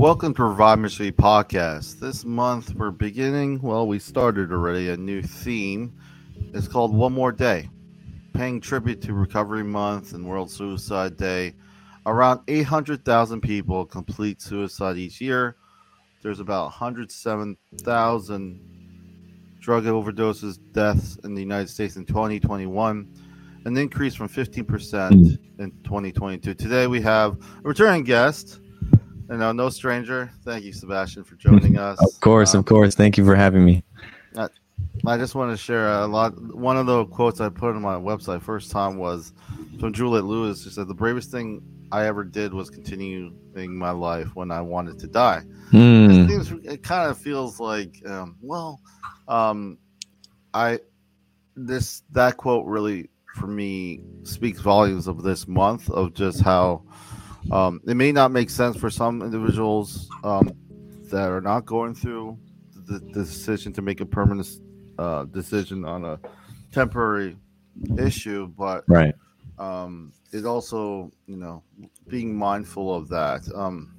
Welcome to Revive Ministry Podcast. This month we're beginning, well, we started already a new theme. It's called One More Day, paying tribute to Recovery Month and World Suicide Day. Around 800,000 people complete suicide each year. There's about 107,000 drug overdoses deaths in the United States in 2021, an increase from 15% hmm. in 2022. Today we have a returning guest, you know, no stranger. Thank you, Sebastian, for joining us. Of course, Um, of course. Thank you for having me. I just want to share a lot. One of the quotes I put on my website first time was from Juliette Lewis. She said, "The bravest thing I ever did was continuing my life when I wanted to die." Hmm. It, seems, it kind of feels like, um, well, um, I this that quote really for me speaks volumes of this month of just how um, it may not make sense for some individuals um, that are not going through the, the decision to make a permanent uh, decision on a temporary issue, but Right. um, it also, you know, being mindful of that. Um,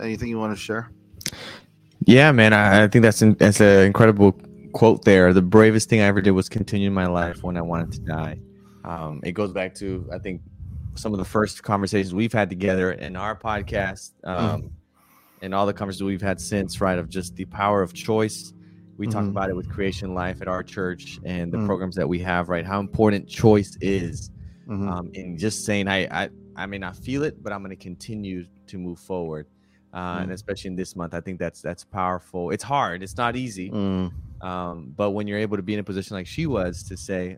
anything you want to share? Yeah, man. I, I think that's an, that's an incredible quote there. The bravest thing I ever did was continue my life when I wanted to die. Um, it goes back to I think some of the first conversations we've had together in our podcast, um, and all the conversations we've had since, right? Of just the power of choice. We talk Mhm. about it with Creation Life at our church and the Mm. programs that we have, right? How important choice is. Mhm. um, and just saying I, I I may not feel it, but I'm going to continue to move forward. Uh, And Mm. especially in this month, I think that's that's powerful. It's hard. It's not easy. Mm. Um, but when you're able to be in a position like she was to say,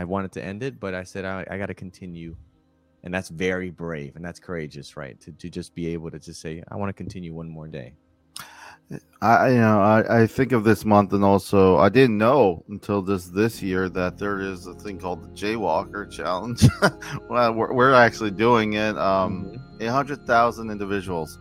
I wanted to end it, but I said I, I got to continue, and that's very brave and that's courageous, right? To to just be able to just say I want to continue one more day. I you know I, I think of this month and also I didn't know until this this year that there is a thing called the Jaywalker Challenge. well, we're, we're actually doing it. Um, Mhm. eight hundred thousand individuals,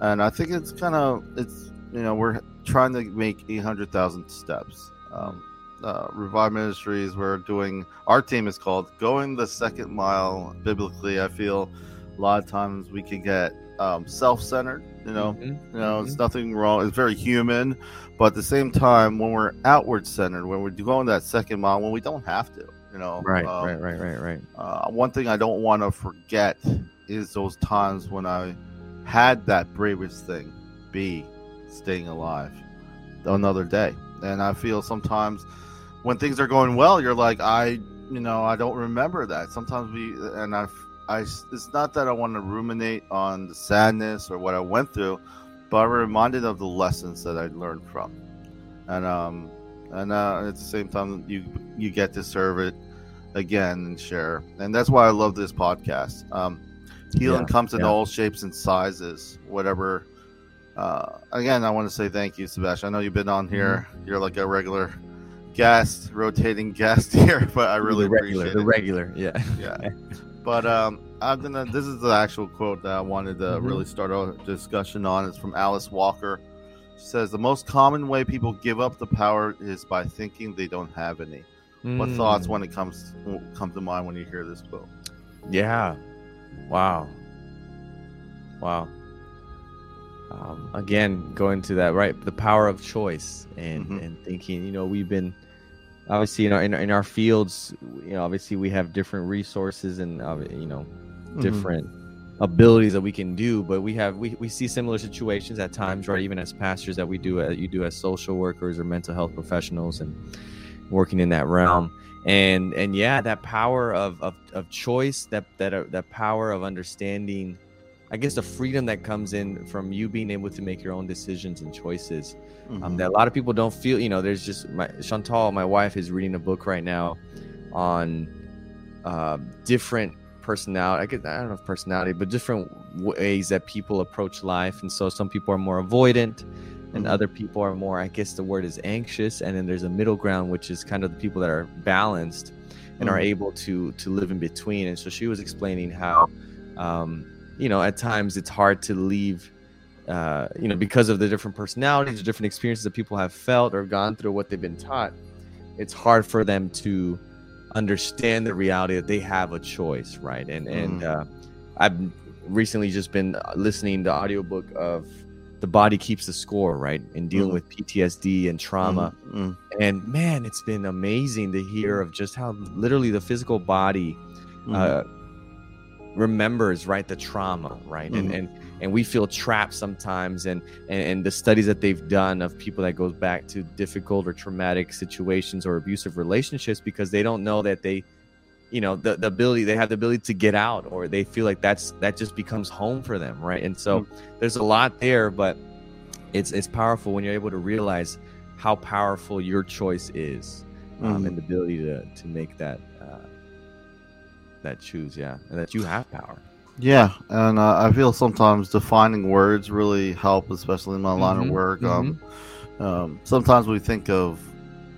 and I think it's kind of it's you know we're trying to make eight hundred thousand steps. Um, uh, Revive Ministries, we're doing our team is called Going the Second Mile. Biblically, I feel a lot of times we can get um, self-centered. You know, Mhm. you know, it's nothing wrong. It's very human, but at the same time, when we're outward centered, when we're going that second mile, when we don't have to, you know, Right, um, right, right, right, right. uh, one thing I don't want to forget is those times when I had that bravest thing be staying alive another day. And I feel sometimes when things are going well, you're like, I, you know, I don't remember that. Sometimes we, and I, I, it's not that I want to ruminate on the sadness or what I went through, but I'm reminded of the lessons that I learned from. And, um, and uh, at the same time, you you get to serve it again and share. And that's why I love this podcast. Um, healing Yeah, comes in yeah. all shapes and sizes, whatever. Uh, again, I want to say thank you, Sebastian. I know you've been on here. Mm-hmm. You're like a regular guest, rotating guest here, but I really the regular, appreciate the it. regular, yeah. yeah. But um, I'm gonna. This is the actual quote that I wanted to Mhm. really start a discussion on. It's from Alice Walker. She says the most common way people give up the power is by thinking they don't have any. What thoughts Mm. when it comes come to mind when you hear this quote? Yeah. Wow. Wow. Um, again, going to that right, the power of choice and Mhm. and thinking. You know, we've been obviously in our in, our- in our fields. You know, obviously we have different resources and uh, you know Mm-hmm. different abilities that we can do but we have we, we see similar situations at times right even as pastors that we do uh, you do as social workers or mental health professionals and working in that realm and and yeah that power of of, of choice that that uh, that power of understanding i guess the freedom that comes in from you being able to make your own decisions and choices um, Mhm. that a lot of people don't feel you know there's just my chantal my wife is reading a book right now on uh, different personality i guess i don't know if personality but different ways that people approach life and so some people are more avoidant and Mhm. other people are more i guess the word is anxious and then there's a middle ground which is kind of the people that are balanced and are Mhm. able to to live in between and so she was explaining how um, you know at times it's hard to leave uh, you know because of the different personalities or different experiences that people have felt or gone through what they've been taught it's hard for them to understand the reality that they have a choice right? And and uh, i've recently just been uh, listening to audiobook of the body keeps the score right? In dealing Mhm. with ptsd and trauma. Mm, and man it's been amazing to hear of just how literally the physical body mm, uh, remembers right the trauma right and, Mhm. and and we feel trapped sometimes and, and and the studies that they've done of people that goes back to difficult or traumatic situations or abusive relationships because they don't know that they you know the, the ability they have the ability to get out or they feel like that's that just becomes home for them right and so there's a lot there but it's it's powerful when you're able to realize how powerful your choice is um, Mhm. and the ability to to make that that choose yeah and that you have power Yeah, and uh, I feel sometimes defining words really help, especially in my line Mhm, of work. Um, um, sometimes we think of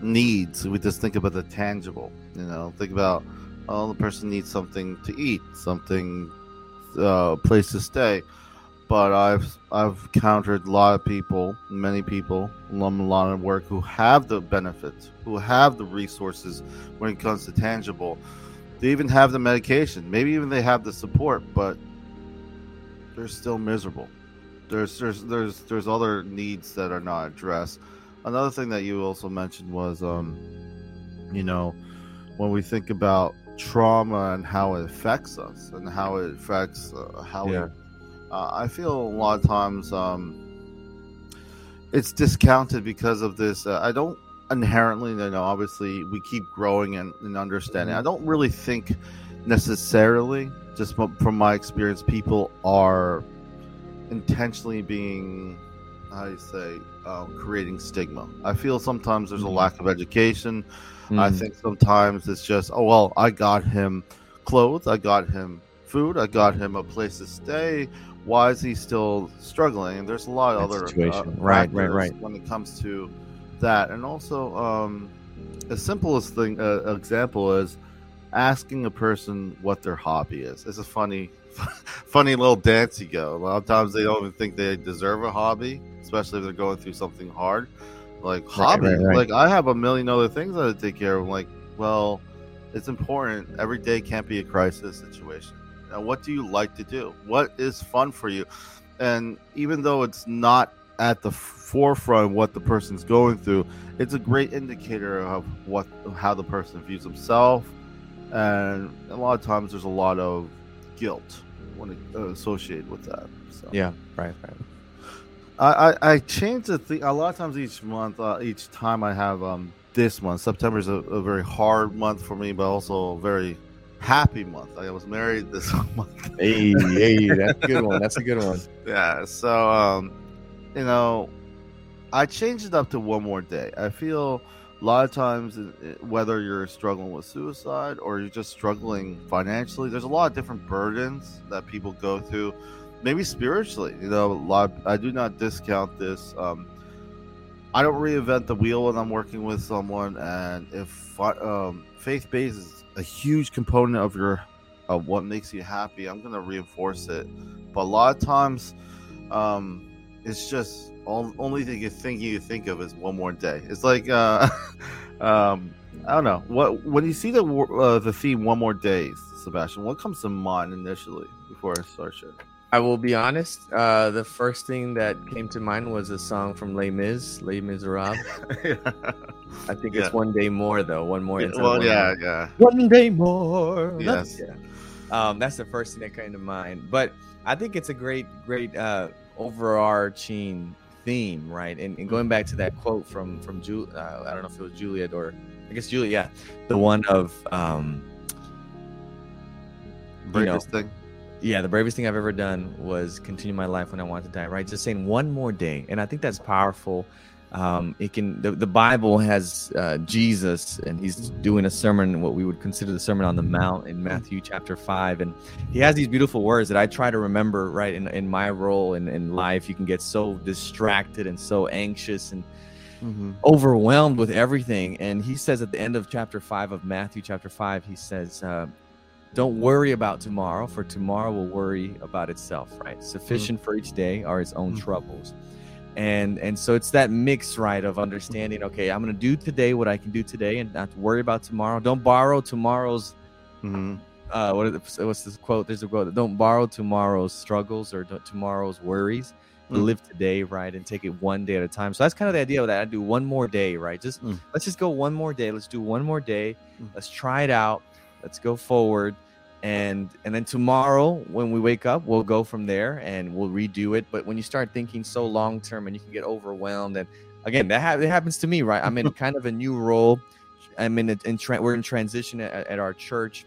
needs, we just think about the tangible. You know, think about oh, the person needs something to eat, something, uh, place to stay. But I've I've encountered a lot of people, many people, in my line of work who have the benefits, who have the resources when it comes to tangible. They even have the medication. Maybe even they have the support, but they're still miserable. There's there's there's there's other needs that are not addressed. Another thing that you also mentioned was um you know when we think about trauma and how it affects us and how it affects uh, how Yeah. we, uh, I feel a lot of times um it's discounted because of this uh, I don't inherently you know obviously we keep growing and, and understanding i don't really think necessarily just from, my experience people are intentionally being how do you say uh, creating stigma i feel sometimes there's a Mhm. lack of education I Mm. think sometimes it's just, oh well, I got him clothes, I got him food, I got him a place to stay. Why is he still struggling? And there's a lot of That other uh, Right, right, right. when it comes to that, and also um, the simplest thing uh, example is asking a person what their hobby is. It's a funny, funny little dance you go. A lot of times they don't even think they deserve a hobby, especially if they're going through something hard. Like hobby, right, right. like I have a million other things that I take care of. Like, well, it's important. Every day can't be a crisis situation. Now, what do you like to do? What is fun for you? And even though it's not at the forefront of what the person's going through, it's a great indicator of what how the person views himself. And a lot of times, there's a lot of guilt when it, uh, associated with that. So. yeah right right I, I, I change the thing a lot of times each month. Uh, each time I have um this month. September is a, a very hard month for me, but also a very happy month. I was married this month. hey hey that's a good one that's a good one Yeah. So um, you know, I changed it up to one more day. I feel a lot of times, uh, whether you're struggling with suicide or you're just struggling financially, there's a lot of different burdens that people go through. Maybe spiritually, you know, a lot. I do not discount this. Um, I don't reinvent the wheel when I'm working with someone, and if um, faith based is a huge component of your of what makes you happy, I'm gonna reinforce it. But a lot of times, um, it's just all, only thing you think you think of is one more day. It's like uh, um, I don't know what when you see the uh, the theme "One More Days," Sebastian. What comes to mind initially before I start shit? I will be honest. Uh, the first thing that came to mind was a song from Les Mis, Les Miserables. I think Yeah. it's one day more though. One more. instead of well, one yeah, more. yeah. One day more. Yes. That's, yeah. Um, that's the first thing that came to mind. But I think it's a great, great uh, overarching theme, right? And, and going back to that quote from from Ju- uh, I don't know if it was Juliette or I guess Juliette, yeah, the one of um, Bravest thing. yeah, the bravest thing I've ever done was continue my life when I wanted to die, right? Just saying one more day. And I think that's powerful. Um, it can, the, the Bible has uh, Jesus and he's doing a sermon, what we would consider the Sermon on the Mount in Matthew chapter 5. And he has these beautiful words that I try to remember, right? In, in my role in, in life, you can get so distracted and so anxious and Mm-hmm. overwhelmed with everything. And he says at the end of chapter five of Matthew, chapter five, he says, uh, Don't worry about tomorrow, for tomorrow will worry about itself, right? Sufficient for each day are its own Mhm. troubles. And and so it's that mix, right, of understanding, okay, I'm gonna do today what I can do today and not worry about tomorrow. Don't borrow tomorrow's Mm-hmm. uh, what is it, what's this quote? There's a quote: "Don't borrow tomorrow's struggles or tomorrow's worries, but Mm. live today, right, and take it one day at a time." So that's kind of the idea of that. I do one more day, right? Just Mm. let's just go one more day. Let's do one more day. Mm. Let's try it out. Let's go forward, and and then tomorrow when we wake up, we'll go from there and we'll redo it. But when you start thinking so long term, and you can get overwhelmed, and again, that ha- it happens to me, right? I'm in kind of a new role. I'm in, a, in tra- we're in transition at, at our church,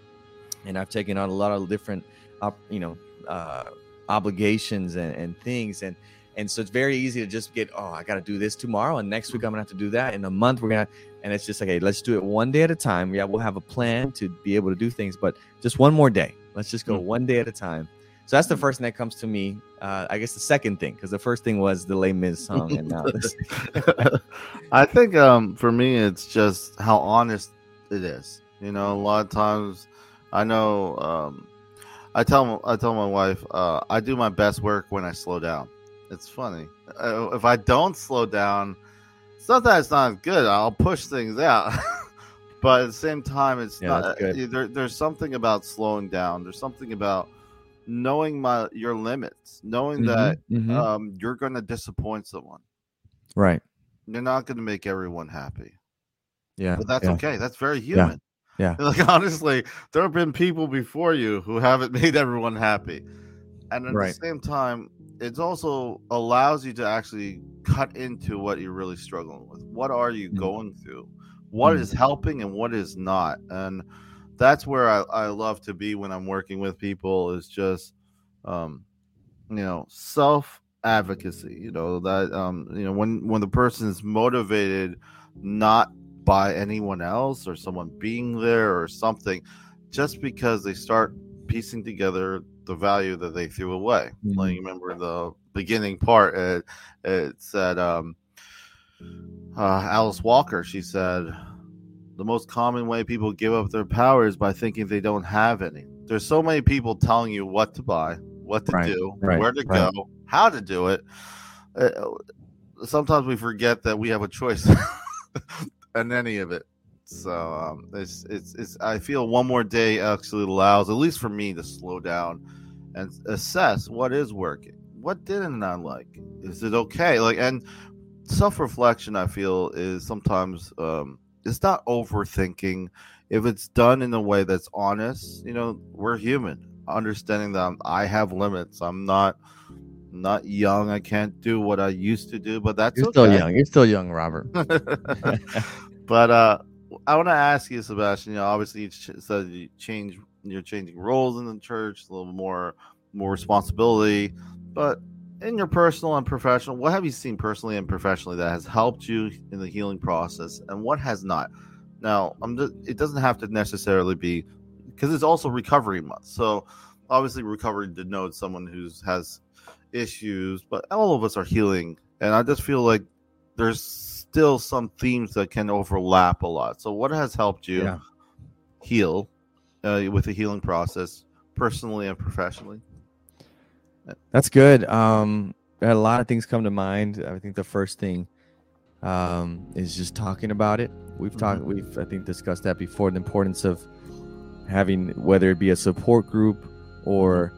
and I've taken on a lot of different, op- you know, uh, obligations and, and things, and and so it's very easy to just get, oh, I got to do this tomorrow, and next week I'm gonna have to do that. In a month, we're gonna, and it's just like, hey, let's do it one day at a time. Yeah, we'll have a plan to be able to do things, but just one more day. Let's just go Mm. one day at a time. So that's the first thing that comes to me. Uh, I guess the second thing, because the first thing was the Les Mis song, and now this. I think um for me it's just how honest it is. You know, a lot of times I know um I tell I tell my wife uh I do my best work when I slow down. It's funny. Uh, if I don't slow down, it's not that it's not good. I'll push things out. but at the same time it's Yeah, not good. there, there's something about slowing down. There's something about knowing my your limits, knowing that Mhm, mhm. um you're going to disappoint someone right. you're not going to make everyone happy Yeah. but that's yeah. okay that's very human Yeah. like honestly there have been people before you who haven't made everyone happy and at Right. the same time it also allows you to actually cut into what you're really struggling with what are you Mm. going through What Mm. helping and what is not and that's where I, I love to be when i'm working with people is just um you know self advocacy you know that um you know when when the person is motivated not by anyone else or someone being there or something just because they start piecing together the value that they threw away like Mhm. you remember the beginning part it, it said um uh, alice walker she said the most common way people give up their power is by thinking they don't have any there's so many people telling you what to buy what to Right, do right, where to right. go how to do it uh, sometimes we forget that we have a choice in any of it. So um, it's, it's it's I feel one more day actually allows at least for me to slow down and assess what is working, what didn't I like, is it okay? Like and self reflection, I feel is sometimes um, it's not overthinking. If it's done in a way that's honest, you know, we're human. Understanding that I'm- I have limits. I'm not not young. I can't do what I used to do, but that's You're okay. still young. You're still young, Robert. but uh, I want to ask you, Sebastian. You know, obviously, you said you change. You're changing roles in the church, a little more more responsibility. But in your personal and professional, what have you seen personally and professionally that has helped you in the healing process, and what has not? Now, I'm just, it doesn't have to necessarily be because it's also recovery month. So obviously, recovery denotes someone who's has issues, but all of us are healing, and I just feel like there's still some themes that can overlap a lot. So, what has helped you Yeah. heal uh, with the healing process, personally and professionally? That's good. Um, a lot of things come to mind. I think the first thing um, is just talking about it. We've talked, Mhm. we've I think discussed that before. The importance of having whether it be a support group or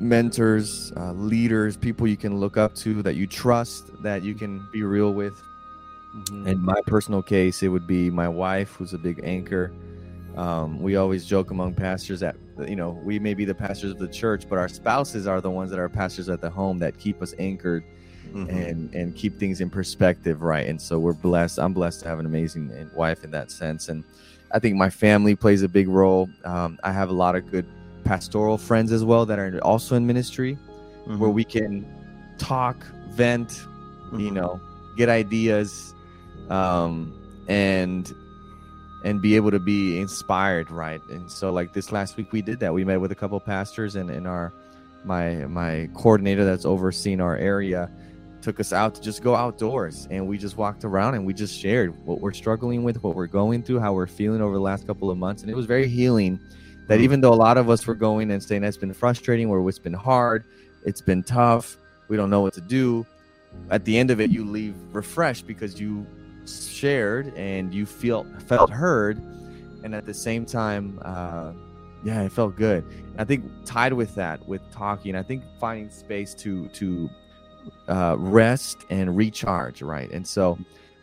mentors, uh, leaders, people you can look up to that you trust, that you can be real with. In my personal case, it would be my wife, who's a big anchor. Um, we always joke among pastors that you know we may be the pastors of the church, but our spouses are the ones that are pastors at the home that keep us anchored Mhm. and and keep things in perspective, right? And so we're blessed. I'm blessed to have an amazing uh, wife in that sense, and I think my family plays a big role. Um, I have a lot of good pastoral friends as well that are also in ministry, where Mhm. we can talk, vent, you Mhm. know get ideas um and and be able to be inspired right? And so like this last week we did that. We met with a couple pastors and and our my my coordinator that's overseeing our area took us out to just go outdoors. And we just walked around and we just shared what we're struggling with what we're going through how we're feeling over the last couple of months. And it was very healing that Mm. even though a lot of us were going and saying it's been frustrating or it's been hard it's been tough we don't know what to do at the end of it you leave refreshed because you shared and you feel felt heard and at the same time uh, Yeah, it felt good. I think tied with that, with talking, I think finding space to to uh, rest and recharge, right? And so,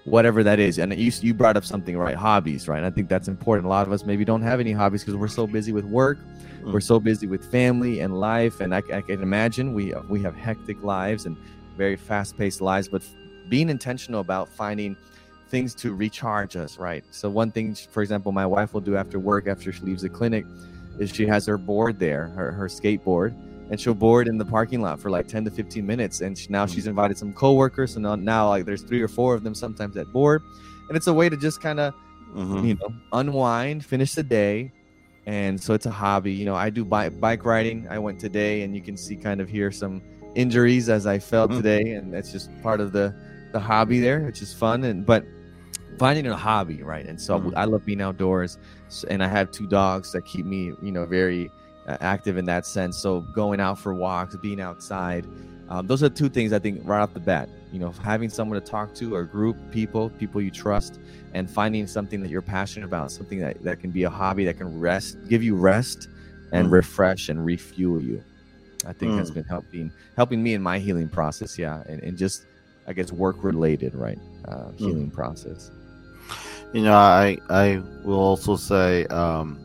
whatever that is, and you you brought up something, right? Hobbies, right? And I think that's important. A lot of us maybe don't have any hobbies because we're so busy with work, mm. we're so busy with family and life, and I, I can imagine we we have hectic lives and very fast paced lives, but being intentional about finding things to recharge us, right? So one thing, for example, my wife will do after work, after she leaves the clinic, is she has her board there, her, her skateboard, and she'll board in the parking lot for like 10 to 15 minutes. And she, now she's mm. invited some coworkers, so now, now like there's three or four of them sometimes at board, and it's a way to just kind of, mm-hmm. you know, unwind, finish the day. And so it's a hobby. You know, I do bike bike riding. I went today, and you can see kind of here some injuries as I felt mm-hmm. today, and that's just part of the the hobby there, which is fun. And but finding a hobby, right? And so mm-hmm. I love being outdoors, and I have two dogs that keep me, you know, very uh, active in that sense. So going out for walks, being outside, um, those are two things I think right off the bat. You know, having someone to talk to, or group people, people you trust, and finding something that you're passionate about, something that, that can be a hobby that can rest, give you rest, and mm. refresh and refuel you. I think mm. has been helping helping me in my healing process. Yeah, and, and just I guess work related, right? Uh, healing mm. process. You know, I I will also say, um,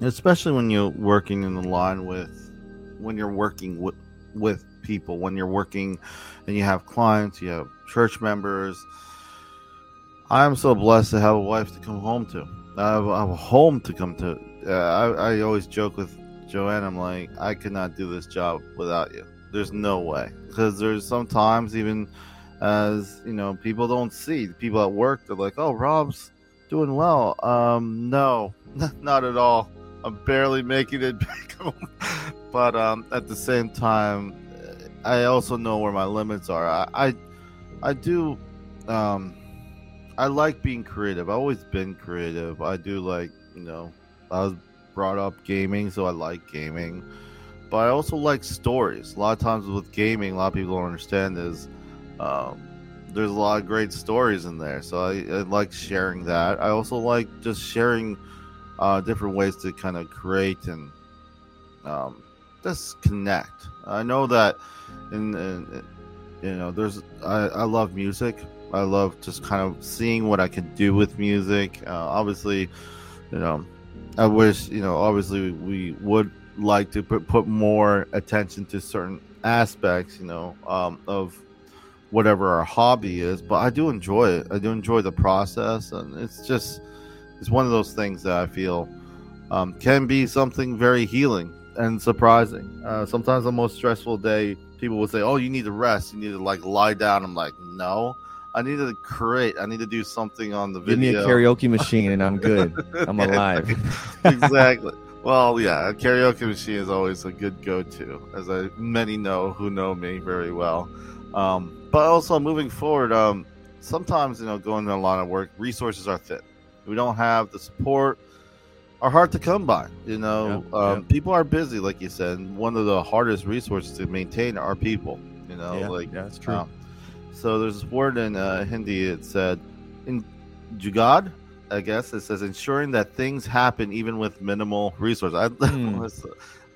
especially when you're working in the line with, when you're working with with people, when you're working, and you have clients, you have church members. I am so blessed to have a wife to come home to. I have, I have a home to come to. Uh, I, I always joke with Joanne. I'm like, I could not do this job without you. There's no way because there's sometimes even as you know people don't see. People at work they're like oh rob's doing well. Um no not at all. I'm barely making it back home. But um at the same time i also know where my limits are. I i, I do um i like being creative. I've always been creative. I do like you know i was brought up gaming so i like gaming. But i also like stories. A lot of times with gaming a lot of people don't understand is um, there's a lot of great stories in there, so I, I like sharing that. I also like just sharing uh, different ways to kind of create and um, just connect. I know that in you know, there's I, I love music. I love just kind of seeing what I can do with music. Uh, obviously, you know, I wish you know. Obviously, we would like to put, put more attention to certain aspects, you know, um, of whatever our hobby is but i do enjoy it. I do enjoy the process and it's just it's one of those things that i feel um, can be something very healing and surprising. Uh, sometimes the most stressful day people will say oh you need to rest. You need to like lie down. I'm like no. I need to create. I need to do something on the video give me a karaoke machine and i'm good. I'm alive. Exactly. Well yeah a karaoke machine is always a good go-to as I, many know who know me very well. Um, but also moving forward, um, sometimes you know going to a lot of work, resources are thin. We don't have the support, are hard to come by. You know, yeah, um, yeah. people are busy, like you said. one of the hardest resources to maintain are people. You know, yeah, like yeah, that's true. Um, so there's this word in uh, Hindi. It said in Jugad, I guess it says ensuring that things happen even with minimal resources. I, mm. it's,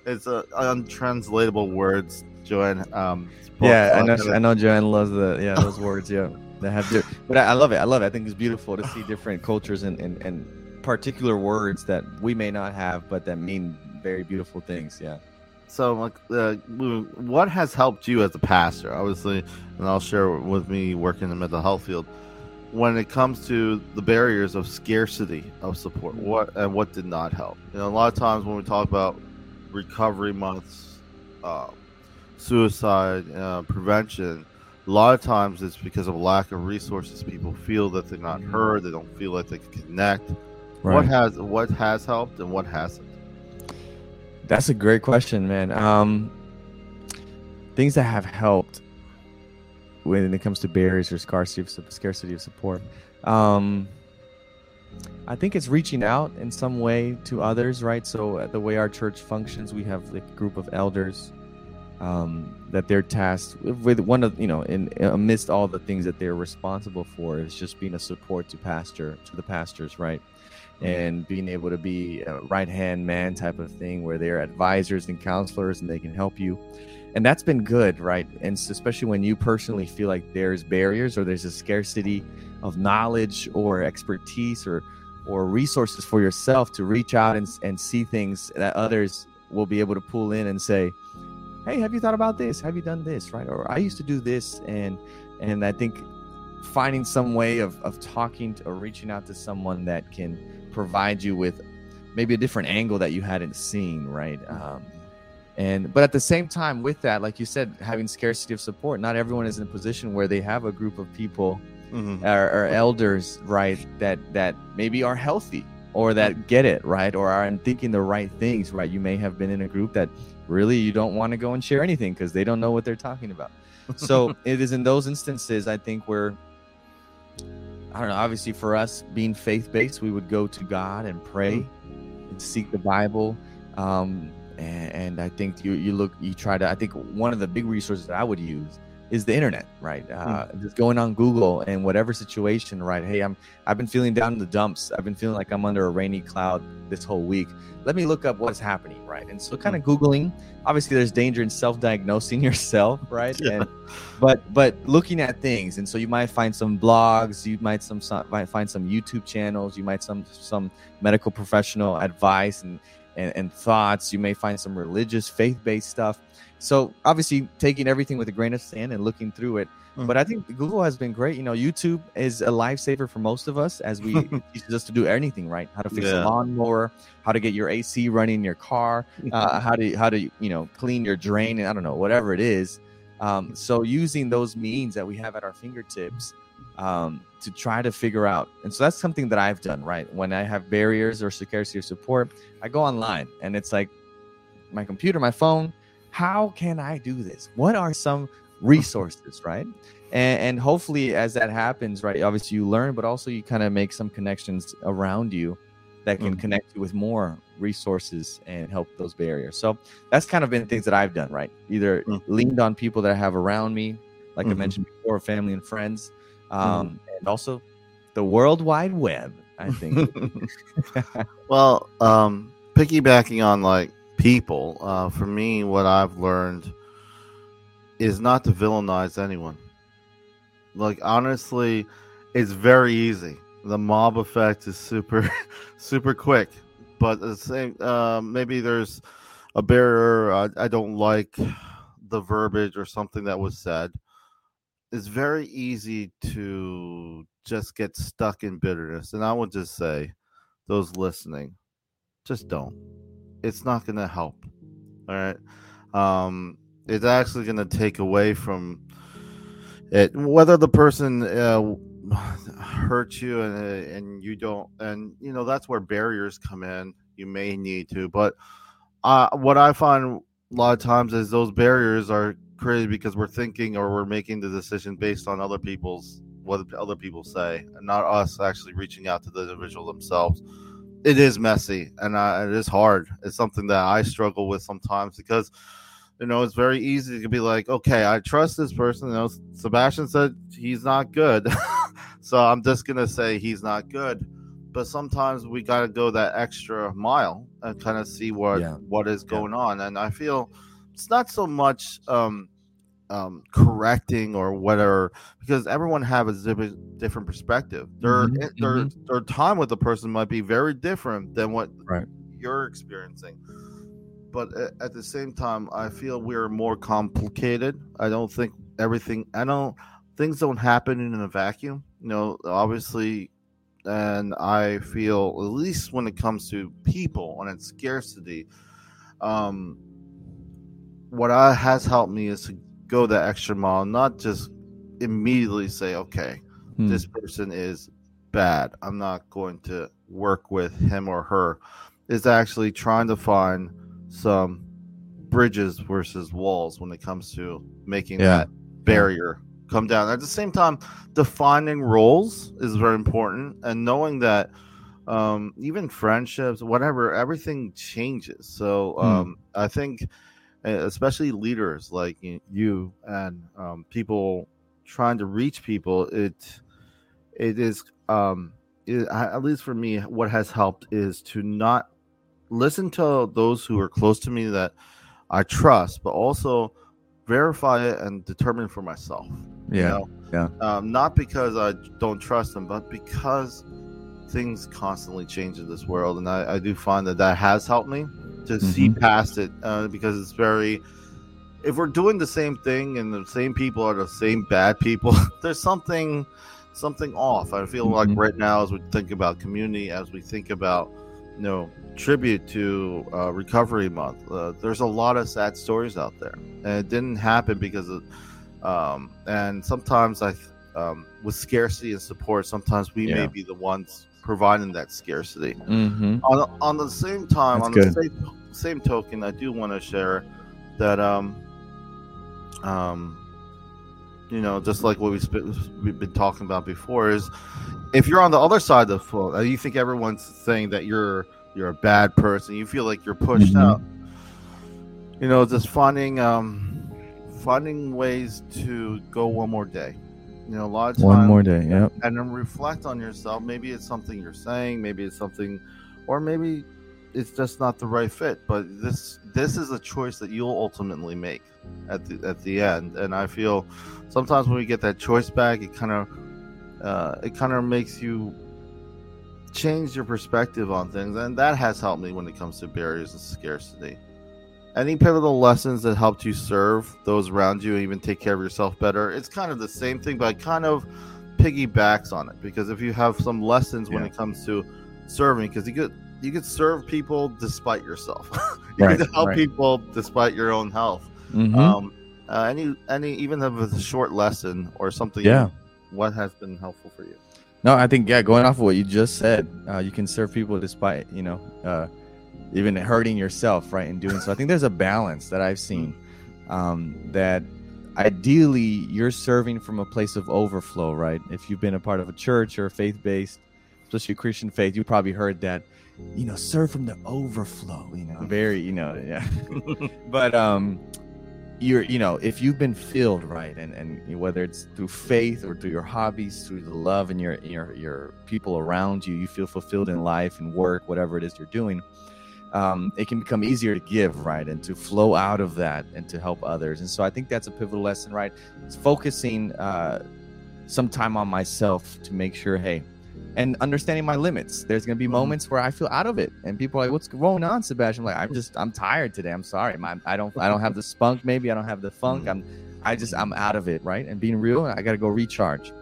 it's a untranslatable words, Joanne. Um, yeah, I know. I know Joanne loves the yeah those words. Yeah, they have to. But I, I, love it. I love it. I think it's beautiful to see different cultures and, and and particular words that we may not have, but that mean very beautiful things. Yeah. So, like, uh, what has helped you as a pastor? Obviously, and I'll share with me working in the mental health field. When it comes to the barriers of scarcity of support, what and what did not help? You know, a lot of times when we talk about recovery months, uh, suicide uh, prevention, a lot of times it's because of lack of resources. People feel that they're not heard. They don't feel like they can connect. Right. What has what has helped and what hasn't? That's a great question, man. Um, things that have helped when it comes to barriers or scarcity of scarcity of support. Um, I think it's reaching out in some way to others, right? So uh, the way our church functions, we have like a group of elders um, that they're tasked with one of you know in amidst all the things that they're responsible for is just being a support to pastor to the pastors right? And being able to be a right hand man type of thing where they're advisors and counselors and they can help you. And that's been good right? And especially when you personally feel like there's barriers or there's a scarcity of knowledge or expertise or or resources for yourself to reach out and, and see things that others will be able to pull in and say hey have you thought about this? Have you done this? Right? Or i used to do this and and i think finding some way of, of talking to, or reaching out to someone that can provide you with maybe a different angle that you hadn't seen right? Um, and but at the same time with that like you said having scarcity of support not everyone is in a position where they have a group of people mm-hmm. or, or, elders right that that maybe are healthy or that get it right? Or are thinking the right things right? You may have been in a group that really you don't want to go and share anything because they don't know what they're talking about so it is in those instances i think where I don't know. Obviously, for us being faith based, we would go to God and pray mm-hmm. and seek the Bible. Um, and, and, I think you you look you try to. I think one of the big resources that I would use is the internet, right? Uh, mm. Just going on Google and whatever situation, right? Hey, I'm I've been feeling down in the dumps. I've been feeling like I'm under a rainy cloud this whole week. Let me look up what's happening, right? And so, kind of mm. googling. Obviously, there's danger in self-diagnosing yourself, right? Yeah. And but but looking at things, and so you might find some blogs, you might some, some might find some YouTube channels, you might some some medical professional advice and and, and thoughts. You may find some religious, faith-based stuff so obviously taking everything with a grain of sand and looking through it. Mm-hmm. But I think Google has been great. You know, YouTube is a lifesaver for most of us as we teaches us to do anything right. How to fix yeah. a lawnmower, how to get your AC running in your car, uh, how to how to you know clean your drain, and I don't know whatever it is. Um, so using those means that we have at our fingertips um, to try to figure out, and so that's something that I've done. Right when I have barriers or scarcity of support, I go online and it's like my computer, my phone how can I do this? What are some resources, right? And, and hopefully, as that happens, right, obviously you learn, but also you kind of make some connections around you that can mm connect you with more resources and help those barriers. So that's kind of been things that I've done, right? Either mm leaned on people that I have around me, like mm-hmm. I mentioned before, family and friends, um, mm and also the World Wide Web. I think. well, um, piggybacking on like people. Uh, for me, what I've learned is not to villainize anyone. Like honestly, it's very easy. The mob effect is super, super quick. But the same, uh, maybe there's a barrier. I, I don't like the verbiage or something that was said. It's very easy to just get stuck in bitterness. And I would just say, those listening, just don't it's not going to help. All right. Um, it's actually going to take away from it. Whether the person uh, hurts you and uh, and you don't, and you know that's where barriers come in. You may need to, but uh, what I find a lot of times is those barriers are created because we're thinking or we're making the decision based on other people's what other people say, and not us actually reaching out to the individual themselves it is messy and uh, it is hard. It's something that I struggle with sometimes because you know it's very easy to be like, okay, I trust this person. You know, Sebastian said he's not good, so I'm just gonna say he's not good. But sometimes we gotta go that extra mile and kind of see what yeah. what is going yeah. on. And I feel it's not so much um, um, correcting or whatever because everyone have a different perspective. Their mm-hmm. their mm-hmm. their time with the person might be very different than what right. you're experiencing. But at the same time, I feel we're more complicated. I don't think everything. I don't things don't happen in a vacuum. You know, obviously, and I feel at least when it comes to people and its scarcity, um, what I, has helped me is to go that extra mile, not just immediately say, okay, hmm. this person is bad. I'm not going to work with him or her. Is actually trying to find some bridges versus walls when it comes to making yeah. that barrier come down. At the same time, defining roles is very important and knowing that um, even friendships, whatever, everything changes. So hmm. um, I think especially leaders like you and um, people trying to reach people it it is um, is, at least for me, what has helped is to not listen to those who are close to me that I trust, but also verify it and determine for myself. Yeah. You know? Yeah. Um, not because I don't trust them, but because things constantly change in this world, and I, I do find that that has helped me to see Mhm. past it uh, because it's very. If we're doing the same thing and the same people are the same bad people, there's something something off. I feel like Mhm. right now, as we think about community, as we think about you know tribute to uh, Recovery Month, uh, there's a lot of sad stories out there, and it didn't happen because of. Um, and sometimes I, um, with scarcity and support, sometimes we may be the ones providing that scarcity. Mm-hmm. On, on the same time, That's on good. the same, same token, I do want to share that um, um, you know, just like what we we've been talking about before, is if you're on the other side of the phone, and you think everyone's saying that you're you're a bad person, you feel like you're pushed Mhm. out. You know, just finding um, finding ways to go one more day. You know, a lot of times One more day. Yep. and then reflect on yourself. Maybe it's something you're saying, maybe it's something, or maybe it's just not the right fit. But this this is a choice that you'll ultimately make at the at the end. And I feel sometimes when we get that choice back, it kind of uh, it kind of makes you change your perspective on things, and that has helped me when it comes to barriers and scarcity. Any pivotal lessons that helped you serve those around you, and even take care of yourself better? It's kind of the same thing, but kind of piggybacks on it because if you have some lessons when it comes to serving, because you could you could serve people despite yourself. you Right, could help right. people despite your own health. Mhm. Um, uh, any any even it's a short lesson or something. Yeah. What has been helpful for you? No, I think yeah, going off of what you just said, uh, you can serve people despite you know uh, even hurting yourself, right? In doing so, I think there's a balance that I've seen um, that ideally you're serving from a place of overflow, right? If you've been a part of a church or a faith based, especially Christian faith, you probably heard that, you know, serve from the overflow. You know, very you know yeah. but um you're you know if you've been filled right and and whether it's through faith or through your hobbies through the love and your your your people around you you feel fulfilled in life and work whatever it is you're doing um, it can become easier to give right and to flow out of that and to help others and so i think that's a pivotal lesson right it's focusing uh, some time on myself to make sure hey and understanding my limits. There's gonna be Mhm. moments where I feel out of it, and people are like, "What's going on, Sebastian?" I'm like, "I'm just, I'm tired today. I'm sorry. My, I don't, I don't have the spunk. Maybe I don't have the funk. I'm, I just, I'm out of it, right? And being real, I gotta go recharge.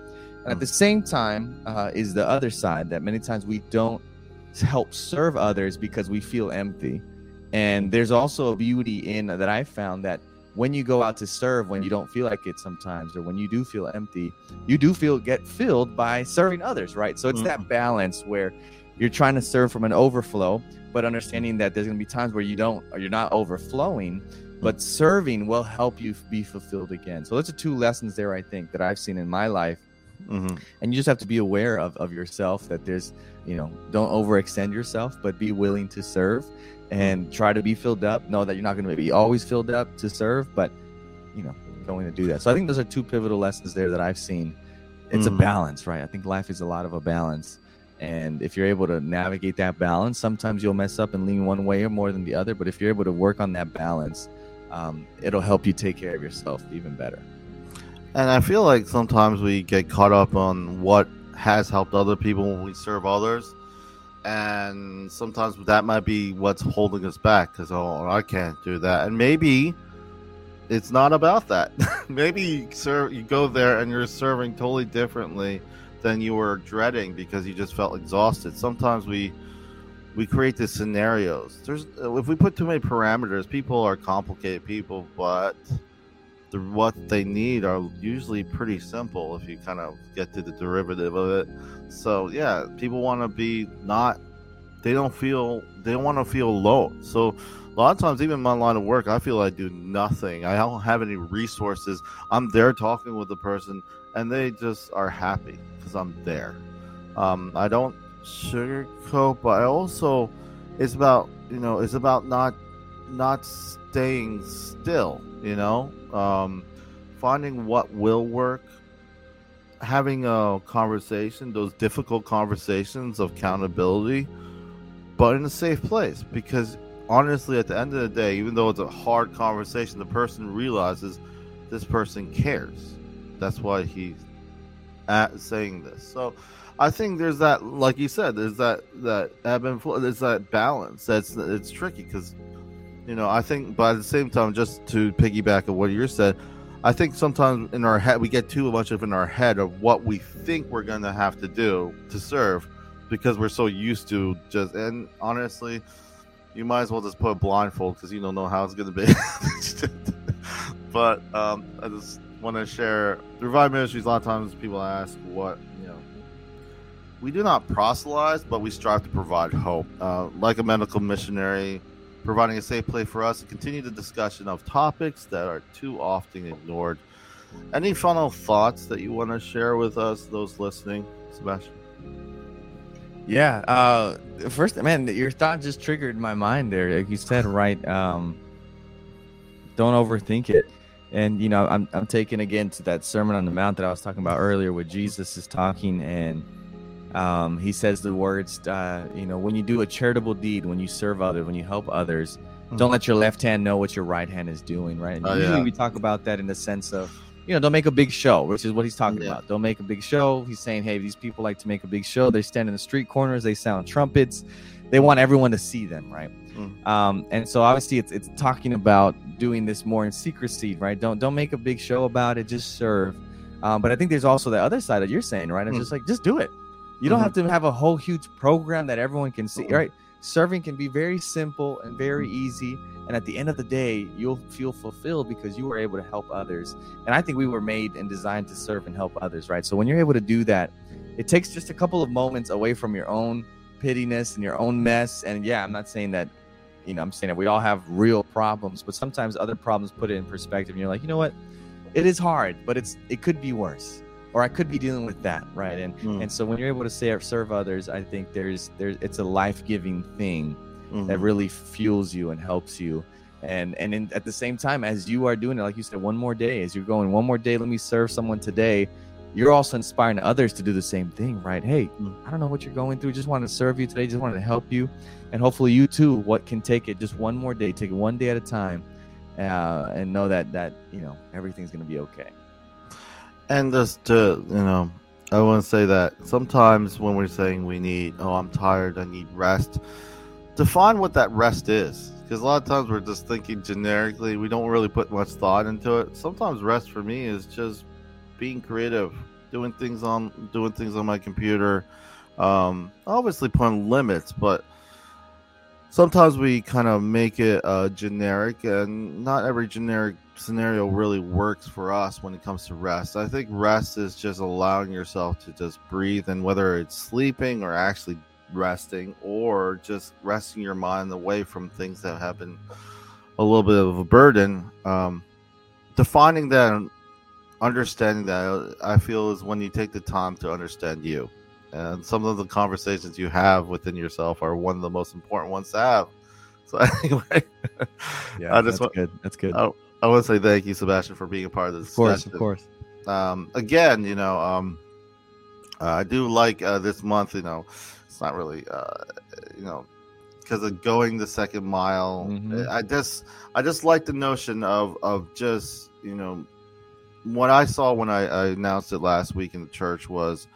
And at the same time, uh, is the other side that many times we don't help serve others because we feel empty. And there's also a beauty in that I found that when you go out to serve, when you don't feel like it sometimes, or when you do feel empty, you do feel get filled by serving others, right? So it's that mm-hmm. balance where you're trying to serve from an overflow, but understanding that there's going to be times where you don't, or you're not overflowing, but mm-hmm. serving will help you be fulfilled again. So those are two lessons there, I think, that I've seen in my life. Mm-hmm. And you just have to be aware of, of yourself that there's, you know, don't overextend yourself, but be willing to serve and try to be filled up. Know that you're not going to be always filled up to serve, but, you know, going to do that. So I think those are two pivotal lessons there that I've seen. It's Mhm. a balance, right? I think life is a lot of a balance. And if you're able to navigate that balance, sometimes you'll mess up and lean one way or more than the other. But if you're able to work on that balance, um, it'll help you take care of yourself even better. And I feel like sometimes we get caught up on what has helped other people when we serve others. And sometimes that might be what's holding us back because, oh, I can't do that. And maybe it's not about that. maybe you, serve, you go there and you're serving totally differently than you were dreading because you just felt exhausted. Sometimes we we create these scenarios. There's if we put too many parameters, people are complicated people, but the what they need are usually pretty simple if you kind of get to the derivative of it. So yeah, people want to be not they don't feel they don't want to feel alone. So a lot of times even in my line of work, I feel I do nothing. I don't have any resources. I'm there talking with the person and they just are happy because I'm there. Um, I don't sugarcoat, but I also it's about you know it's about not not staying still. You know, um, finding what will work having a conversation, those difficult conversations of accountability, but in a safe place. Because honestly, at the end of the day, even though it's a hard conversation, the person realizes this person cares. That's why he's at saying this. So I think there's that, like you said, there's that that ebb and flow. There's that balance. That's it's tricky because you know I think, but at the same time, just to piggyback on what you said, I think sometimes in our head we get too much of in our head of what we think we're gonna have to do to serve because we're so used to just and honestly you might as well just put a blindfold because you don't know how it's gonna be but um, I just want to share the Revive Ministries. A lot of times people ask what you know. We do not proselytize, but we strive to provide hope. Uh, like a medical missionary, providing a safe place for us to continue the discussion of topics that are too often ignored. Any final thoughts that you want to share with us, those listening, Sebastian? Yeah. Uh, first, man, your thought just triggered my mind there. Like you said, right? Um, don't overthink it and you know i'm, I'm taking again to that sermon on the mount that i was talking about earlier where jesus is talking and um, he says the words uh, you know when you do a charitable deed when you serve others when you help others mm-hmm. don't let your left hand know what your right hand is doing right and oh, usually yeah. we talk about that in the sense of you know don't make a big show which is what he's talking yeah. about don't make a big show he's saying hey these people like to make a big show they stand in the street corners they sound trumpets they want everyone to see them right Mm. Um, and so obviously it's it's talking about doing this more in secrecy, right? Don't don't make a big show about it. Just serve. Um, but I think there's also the other side that you're saying, right? It's mm. just like just do it. You don't mm-hmm. have to have a whole huge program that everyone can see, right? Serving can be very simple and very easy. And at the end of the day, you'll feel fulfilled because you were able to help others. And I think we were made and designed to serve and help others, right? So when you're able to do that, it takes just a couple of moments away from your own pittiness and your own mess. And yeah, I'm not saying that you know, I'm saying that we all have real problems, but sometimes other problems put it in perspective. And you're like, you know what? It is hard, but it's it could be worse, or I could be dealing with that, right? And mm. and so when you're able to say serve others, I think there's there's it's a life giving thing mm-hmm. that really fuels you and helps you. And and in, at the same time, as you are doing it, like you said, one more day, as you're going, one more day, let me serve someone today you're also inspiring others to do the same thing, right? Hey, mm. I don't know what you're going through. Just want to serve you today. Just wanted to help you, and hopefully you too. What can take it just one more day, take it one day at a time, uh, and know that that you know everything's gonna be okay. And just to you know, I want to say that sometimes when we're saying we need, oh, I'm tired, I need rest. Define what that rest is, because a lot of times we're just thinking generically. We don't really put much thought into it. Sometimes rest for me is just being creative, doing things on doing things on my computer. Um, obviously putting limits, but sometimes we kind of make it uh, generic, and not every generic scenario really works for us when it comes to rest. I think rest is just allowing yourself to just breathe, and whether it's sleeping or actually resting, or just resting your mind away from things that have been a little bit of a burden. Um, defining that understanding that I feel is when you take the time to understand you. And some of the conversations you have within yourself are one of the most important ones to have. So anyway, yeah, I just that's want, good. That's good. I, I, want to say thank you, Sebastian, for being a part of this. Of course, of course. Um, again, you know, um, uh, I do like uh, this month. You know, it's not really, uh, you know, because of going the second mile. Mm-hmm. I just, I just like the notion of of just you know what I saw when I, I, announced it last week in the church was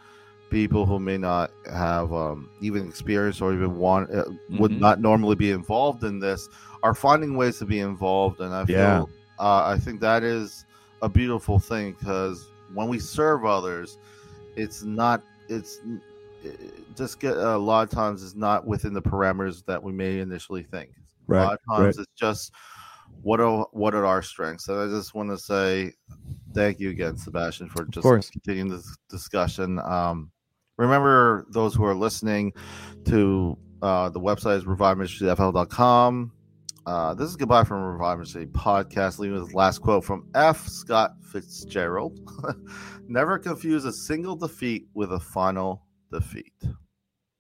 people who may not have um, even experience or even want uh, mm-hmm. would not normally be involved in this are finding ways to be involved, and I feel yeah. uh, I think that is a beautiful thing because when we serve others, it's not it's it just get a lot of times it's not within the parameters that we may initially think. Right, a lot of times right. it's just what are what are our strengths? And I just want to say thank you again, Sebastian, for just continuing this discussion. Um, remember those who are listening to uh, the website is reviveministryfl.com. Uh, this is goodbye from Revive Ministry podcast. Leaving with the last quote from F. Scott Fitzgerald: "Never confuse a single defeat with a final defeat."